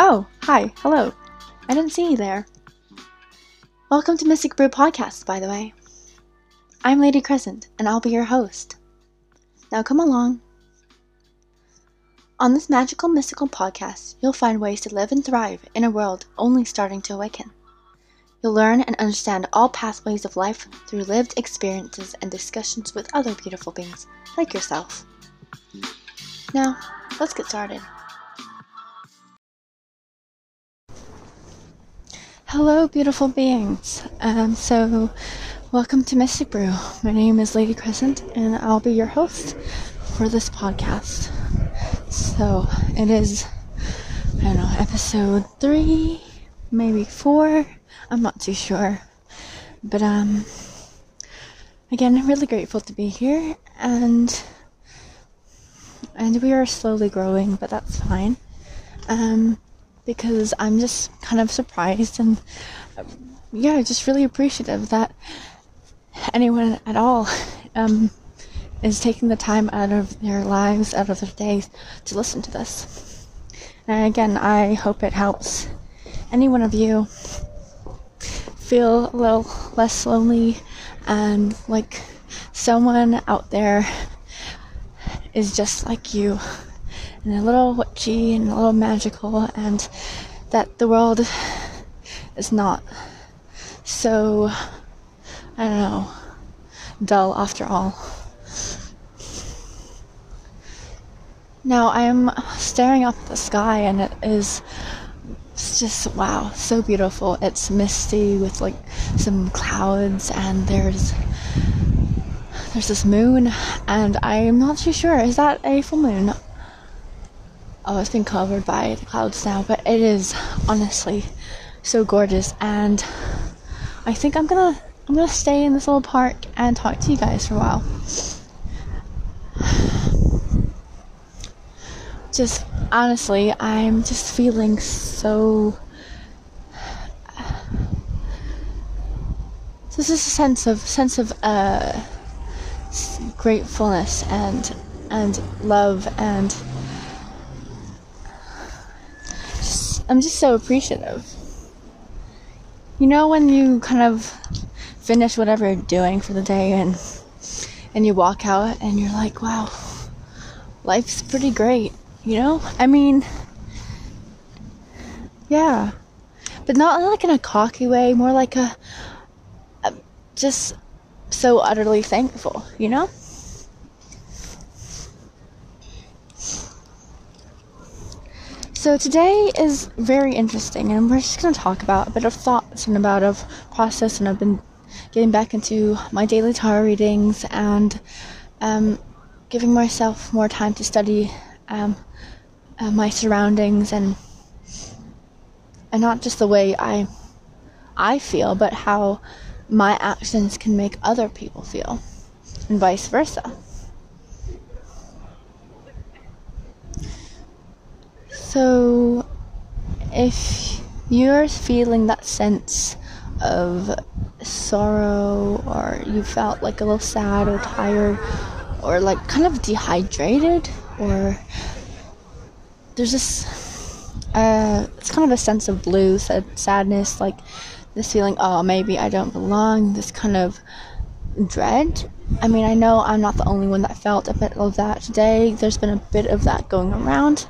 Oh, hi, hello. I didn't see you there. Welcome to Mystic Brew Podcast, by the way. I'm Lady Crescent, and I'll be your host. Now come along. On this magical, mystical podcast, you'll find ways to live and thrive in a world only starting to awaken. You'll learn and understand all pathways of life through lived experiences and discussions with other beautiful beings like yourself. Now, let's get started. Hello, beautiful beings. Um, so, welcome to Mystic Brew. My name is Lady Crescent, and I'll be your host for this podcast. So, it is, I don't know, episode three, maybe four. I'm not too sure. But, um, again, I'm really grateful to be here, and and we are slowly growing, but that's fine. Um, because I'm just kind of surprised and yeah, just really appreciative that anyone at all um, is taking the time out of their lives, out of their days to listen to this. And again, I hope it helps any one of you feel a little less lonely and like someone out there is just like you and a little witchy and a little magical, and that the world is not so, I don't know, dull after all. Now I am staring up at the sky, and it is just wow, so beautiful. It's misty with like some clouds, and there's there's this moon, and I'm not too sure. Is that a full moon? Oh, it's been covered by the clouds now, but it is honestly so gorgeous. And I think I'm gonna I'm gonna stay in this little park and talk to you guys for a while. Just honestly, I'm just feeling so. This is a sense of sense of uh, gratefulness and and love and I'm just so appreciative. You know when you kind of finish whatever you're doing for the day and and you walk out and you're like, wow, life's pretty great, you know? I mean, yeah. But not like in a cocky way, more like a, a just so utterly thankful, you know? So today is very interesting, and we're just going to talk about a bit of thoughts and about of process. And I've been getting back into my daily tarot readings and um, giving myself more time to study um, uh, my surroundings and and not just the way I I feel, but how my actions can make other people feel, and vice versa. So, if you're feeling that sense of sorrow, or you felt like a little sad or tired, or like kind of dehydrated, or there's this, uh, it's kind of a sense of blue, sadness, like this feeling, oh, maybe I don't belong, this kind of dread. I mean, I know I'm not the only one that felt a bit of that today. There's been a bit of that going around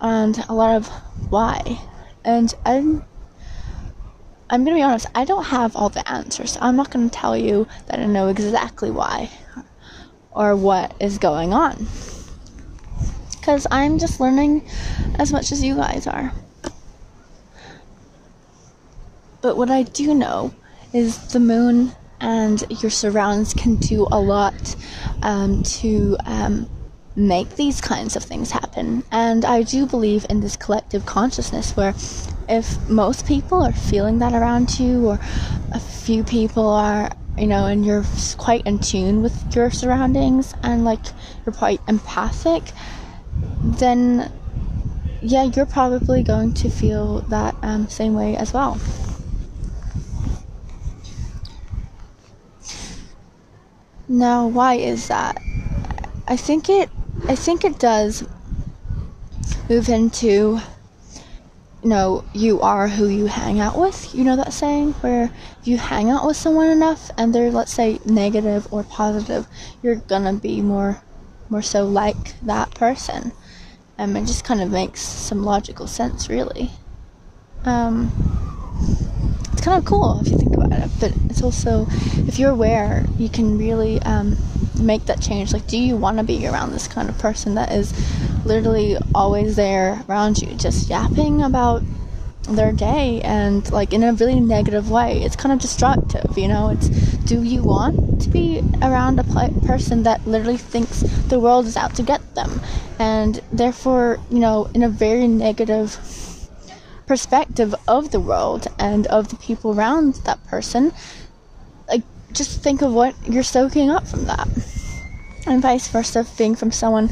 and a lot of why. And I'm I'm gonna be honest, I don't have all the answers. I'm not gonna tell you that I know exactly why or what is going on. Because I'm just learning as much as you guys are. But what I do know is the moon and your surrounds can do a lot um, to um, make these kinds of things happen. And I do believe in this collective consciousness where if most people are feeling that around you, or a few people are, you know, and you're quite in tune with your surroundings and like you're quite empathic, then yeah, you're probably going to feel that um, same way as well. Now, why is that? I think it I think it does move into you know, you are who you hang out with. You know that saying where you hang out with someone enough and they're let's say negative or positive, you're gonna be more more so like that person. Um, it just kind of makes some logical sense, really. Um, it's kind of cool if you think about it, but it's also, if you're aware, you can really um, make that change. Like, do you want to be around this kind of person that is literally always there around you, just yapping about their day and like in a really negative way? It's kind of destructive, you know? It's do you want to be around a person that literally thinks the world is out to get them and therefore, you know, in a very negative perspective of the world and of the people around that person, just think of what you're soaking up from that. And vice versa, being from someone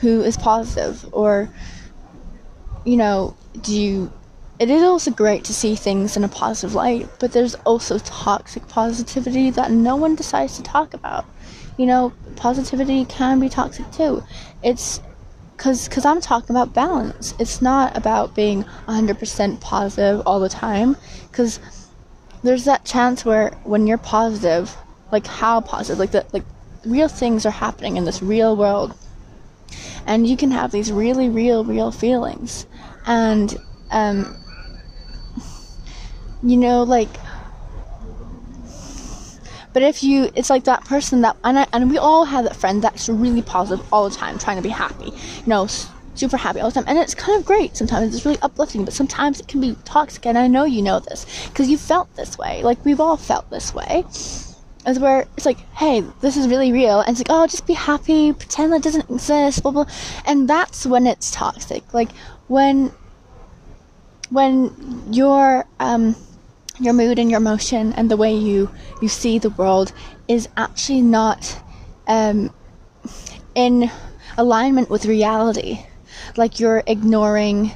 who is positive or you know, do you it is also great to see things in a positive light, but there's also toxic positivity that no one decides to talk about. You know, positivity can be toxic too. It's because cause I'm talking about balance. It's not about being 100% positive all the time. Because there's that chance where when you're positive, like how positive, like the like real things are happening in this real world, and you can have these really real real feelings, and um, you know like but if you, it's like that person that, and, I, and we all have that friend that's really positive all the time, trying to be happy, you know, super happy all the time. And it's kind of great sometimes, it's really uplifting, but sometimes it can be toxic. And I know you know this because you felt this way. Like, we've all felt this way. As where it's like, hey, this is really real. And it's like, oh, just be happy, pretend that doesn't exist, blah, blah. And that's when it's toxic. Like, when, when you're, um, your mood and your emotion and the way you you see the world is actually not um, in alignment with reality. Like you're ignoring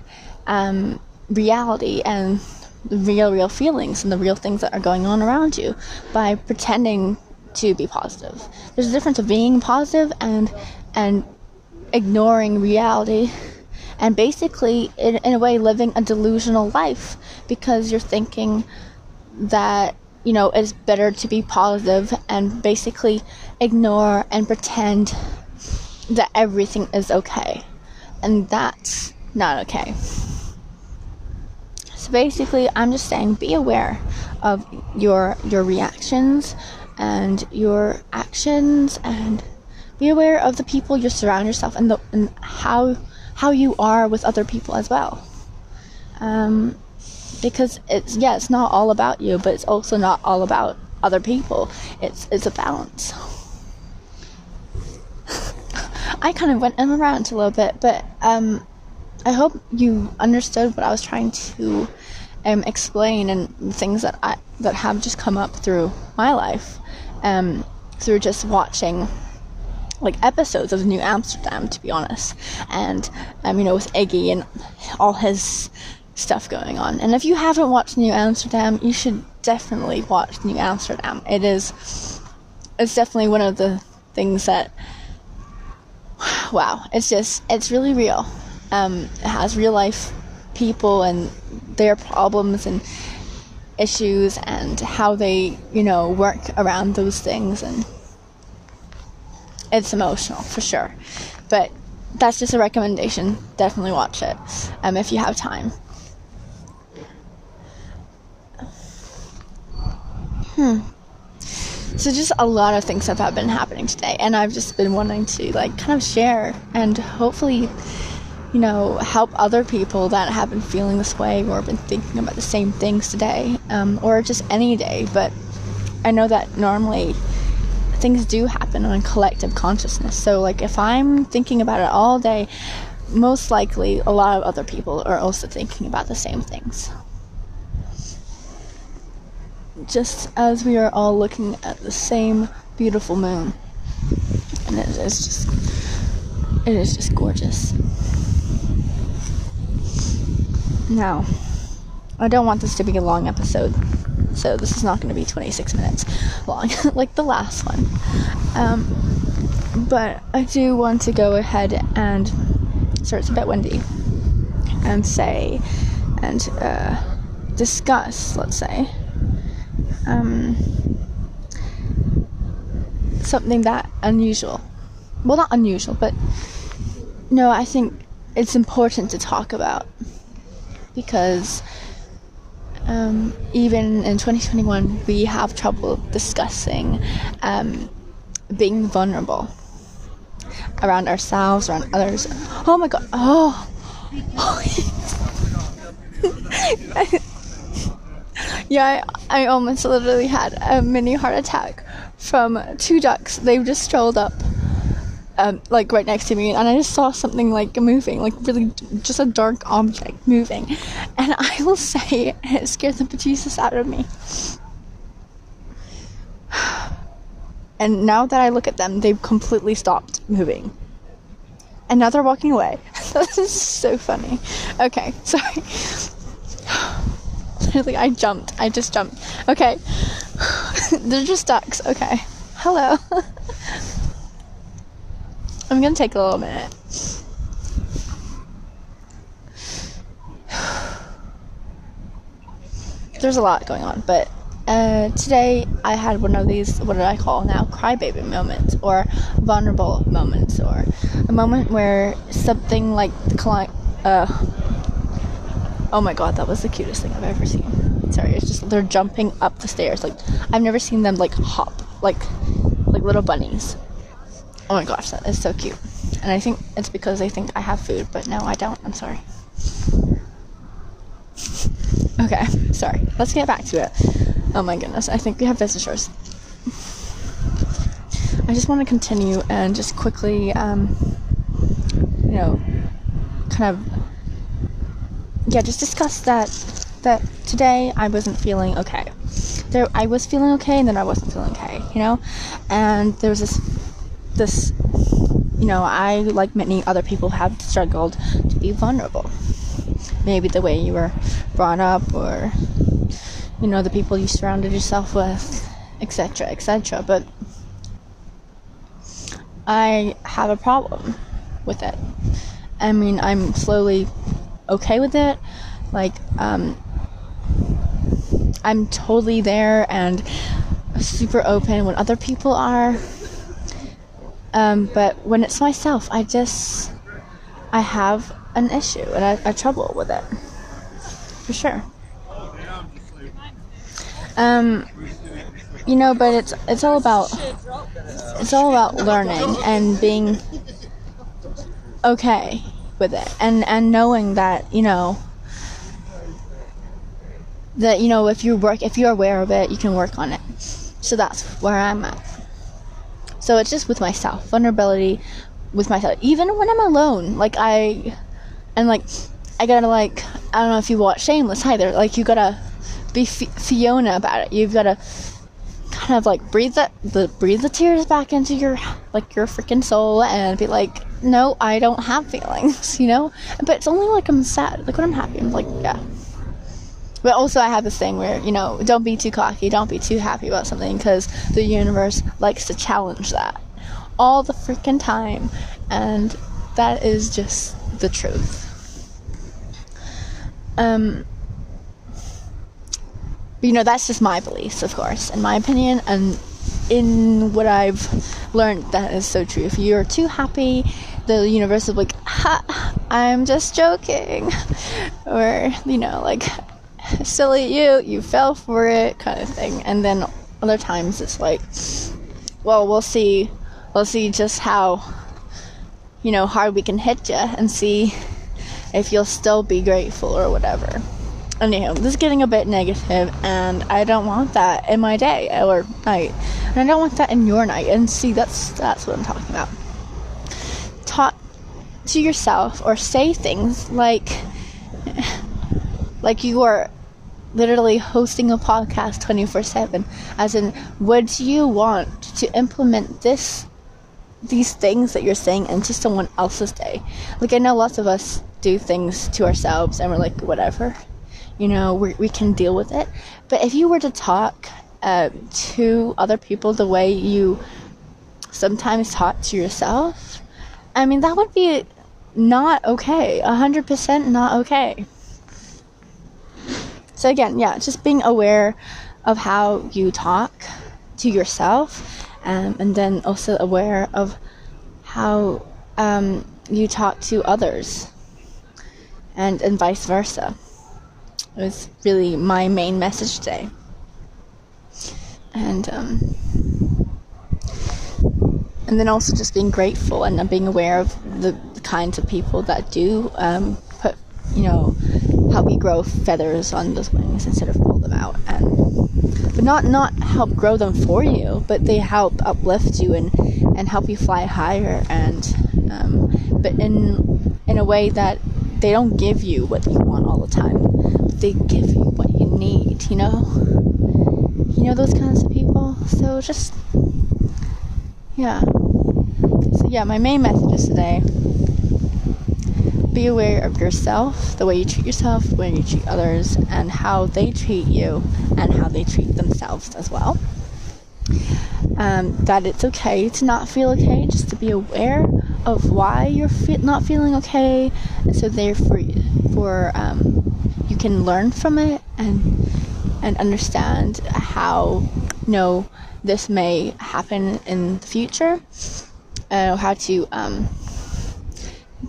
um, reality and the real, real feelings and the real things that are going on around you by pretending to be positive. There's a difference of being positive and and ignoring reality and basically in, in a way living a delusional life because you're thinking that you know it's better to be positive and basically ignore and pretend that everything is okay and that's not okay. So basically i'm just saying be aware of your your reactions and your actions and be aware of the people you surround yourself and, the, and how how you are with other people as well. Um, because it's yeah it's not all about you but it's also not all about other people. It's it's a balance i kind of went in around a little bit but um i hope you understood what i was trying to um, explain and things that i that have just come up through my life um through just watching like episodes of New Amsterdam, to be honest, and um, you know with Iggy and all his stuff going on. And if you haven't watched New Amsterdam, you should definitely watch New Amsterdam. It is it's definitely one of the things that wow, it's just it's really real. Um, it has real life people and their problems and issues and how they, you know, work around those things and it's emotional for sure. But that's just a recommendation. Definitely watch it um, if you have time. Hmm. So just a lot of things have been happening today, and I've just been wanting to like kind of share and hopefully, you know, help other people that have been feeling this way or been thinking about the same things today, um, or just any day. But I know that normally things do happen on collective consciousness. So like if I'm thinking about it all day, most likely a lot of other people are also thinking about the same things. Just as we are all looking at the same beautiful moon. And it is just it is just gorgeous. Now, I don't want this to be a long episode, so this is not going to be 26 minutes long like the last one. Um, but I do want to go ahead and so it's a bit windy and say and uh, discuss, let's say, um, something that unusual. Well, not unusual, but no, I think it's important to talk about because um, even in 2021, we have trouble discussing um, being vulnerable around ourselves, around others. Oh my god! Oh, yeah, I, I almost literally had a mini heart attack from two ducks. They just strolled up um, like right next to me, and I just saw something like moving, like really just a dark object moving, and I will say it scared the bejesus out of me. And now that I look at them, they've completely stopped moving. And now they're walking away. this is so funny. Okay, sorry. Literally, I jumped. I just jumped. Okay. they're just ducks. Okay. Hello. I'm gonna take a little minute. There's a lot going on, but uh, today I had one of these, what did I call now, crybaby moments, or vulnerable moments, or a moment where something like the client, uh, oh my god, that was the cutest thing I've ever seen. Sorry, it's just, they're jumping up the stairs. Like, I've never seen them, like, hop, like, like little bunnies. Oh my gosh, that is so cute. And I think it's because they think I have food, but no, I don't. I'm sorry. Okay, sorry. Let's get back to it. Oh my goodness, I think we have visitors. I just want to continue and just quickly, um, you know, kind of, yeah, just discuss that that today I wasn't feeling okay. There, I was feeling okay, and then I wasn't feeling okay, you know, and there was this this you know i like many other people have struggled to be vulnerable. Maybe the way you were brought up or you know the people you surrounded yourself with etc etc but i have a problem with it. I mean i'm slowly okay with it. Like um i'm totally there and super open when other people are. Um, but when it's myself, I just I have an issue and I, I trouble with it. For sure. Um, you know, but it's it's all about it's all about learning and being okay with it and and knowing that you know that you know if you work if you're aware of it you can work on it so that's where i'm at so it's just with myself, vulnerability with myself. Even when I'm alone, like I, and like I gotta like I don't know if you watch Shameless either. Like you gotta be F- Fiona about it. You've gotta kind of like breathe that the breathe the tears back into your like your freaking soul and be like, no, I don't have feelings, you know. But it's only like I'm sad. Like when I'm happy, I'm like, yeah. But also, I have this thing where, you know, don't be too cocky, don't be too happy about something because the universe likes to challenge that all the freaking time. And that is just the truth. Um, you know, that's just my beliefs, of course, in my opinion, and in what I've learned, that is so true. If you're too happy, the universe be like, ha, I'm just joking. or, you know, like, silly you, you fell for it, kind of thing. And then other times it's like, well, we'll see, we'll see just how, you know, hard we can hit you and see if you'll still be grateful or whatever. Anyhow, this is getting a bit negative, and I don't want that in my day or night, and I don't want that in your night. And see, that's that's what I'm talking about. Talk to yourself or say things like like you are literally hosting a podcast 24/7 as in would you want to implement this these things that you're saying into someone else's day like i know lots of us do things to ourselves and we're like whatever you know we we can deal with it. But if you were to talk uh, to other people the way you sometimes talk to yourself i mean that would be not okay. 100% not okay. So again, yeah, just being aware of how you talk to yourself, um, and then also aware of how um, you talk to others, and and vice versa. It was really my main message today, and um, and then also just being grateful and being aware of the, kinds of people that do um, put you know help you grow feathers on those wings instead of pull them out and but not not help grow them for you but they help uplift you and and help you fly higher and um, but in in a way that they don't give you what you want all the time they give you what you need you know? You know those kinds of people? So just yeah. So yeah my main message is today be aware of yourself, the way you treat yourself, way you treat others, and how they treat you and how they treat themselves as well. Um, that it's okay to not feel okay, just to be aware of why you're fe- not feeling okay, so therefore, for um, can learn from it and and understand how you know this may happen in the future, uh, how to um,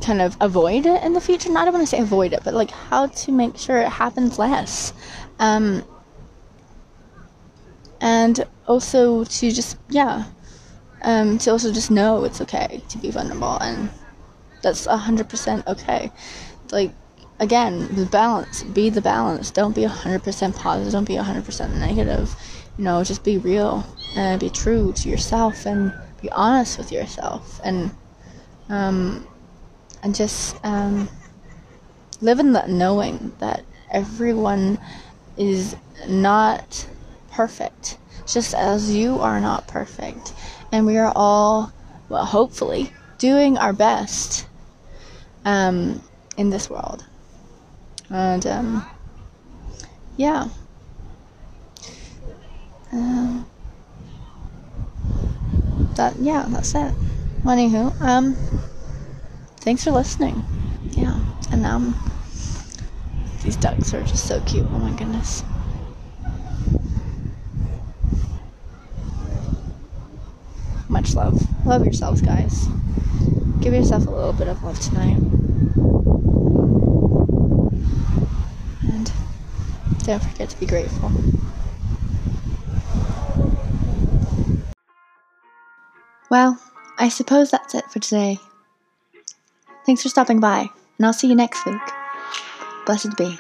kind of avoid it in the future. Not I want to say avoid it, but like how to make sure it happens less. Um, and also to just yeah, um, to also just know it's okay to be vulnerable and that's hundred percent okay. Like again, the balance. Be the balance. Don't be hundred percent positive. Don't be hundred percent negative. You know, just be real and be true to yourself and be honest with yourself and um, and just um, live in that knowing that everyone is not perfect, just as you are not perfect. And we are all, well, hopefully, doing our best um, in this world. And um, yeah. Um, that yeah, that's it. Anywho, um, thanks for listening. Yeah, and um, these ducks are just so cute. Oh my goodness. Much love. Love yourselves, guys. Give yourself a little bit of love tonight. And don't forget to be grateful. Well, I suppose that's it for today. Thanks for stopping by, and I'll see you next week. Blessed be.